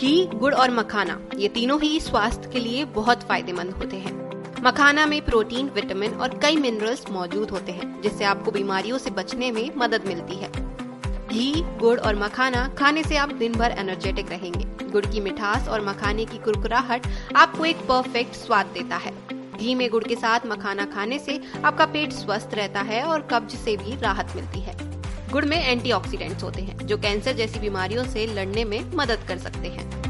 घी, गुड़ और मखाना, ये तीनों ही स्वास्थ्य के लिए बहुत फ़ायदेमंद होते हैं। मखाना में प्रोटीन, विटामिन और कई मिनरल्स मौजूद होते हैं, जिससे आपको बीमारियों से बचने में मदद मिलती है। घी, गुड़ और मखाना खाने से आप दिन भर एनर्जेटिक रहेंगे। गुड़ की मिठास और मखाने की कुरकुराहट आपको एक परफेक्ट स्वाद देता है। घी में गुड़ के साथ मखाना खाने से आपका पेट स्वस्थ रहता है और कब्ज से भी राहत मिलती है। गुड़ में एंटीऑक्सीडेंट्स होते हैं, जो कैंसर जैसी बीमारियों से लड़ने में मदद कर सकते हैं।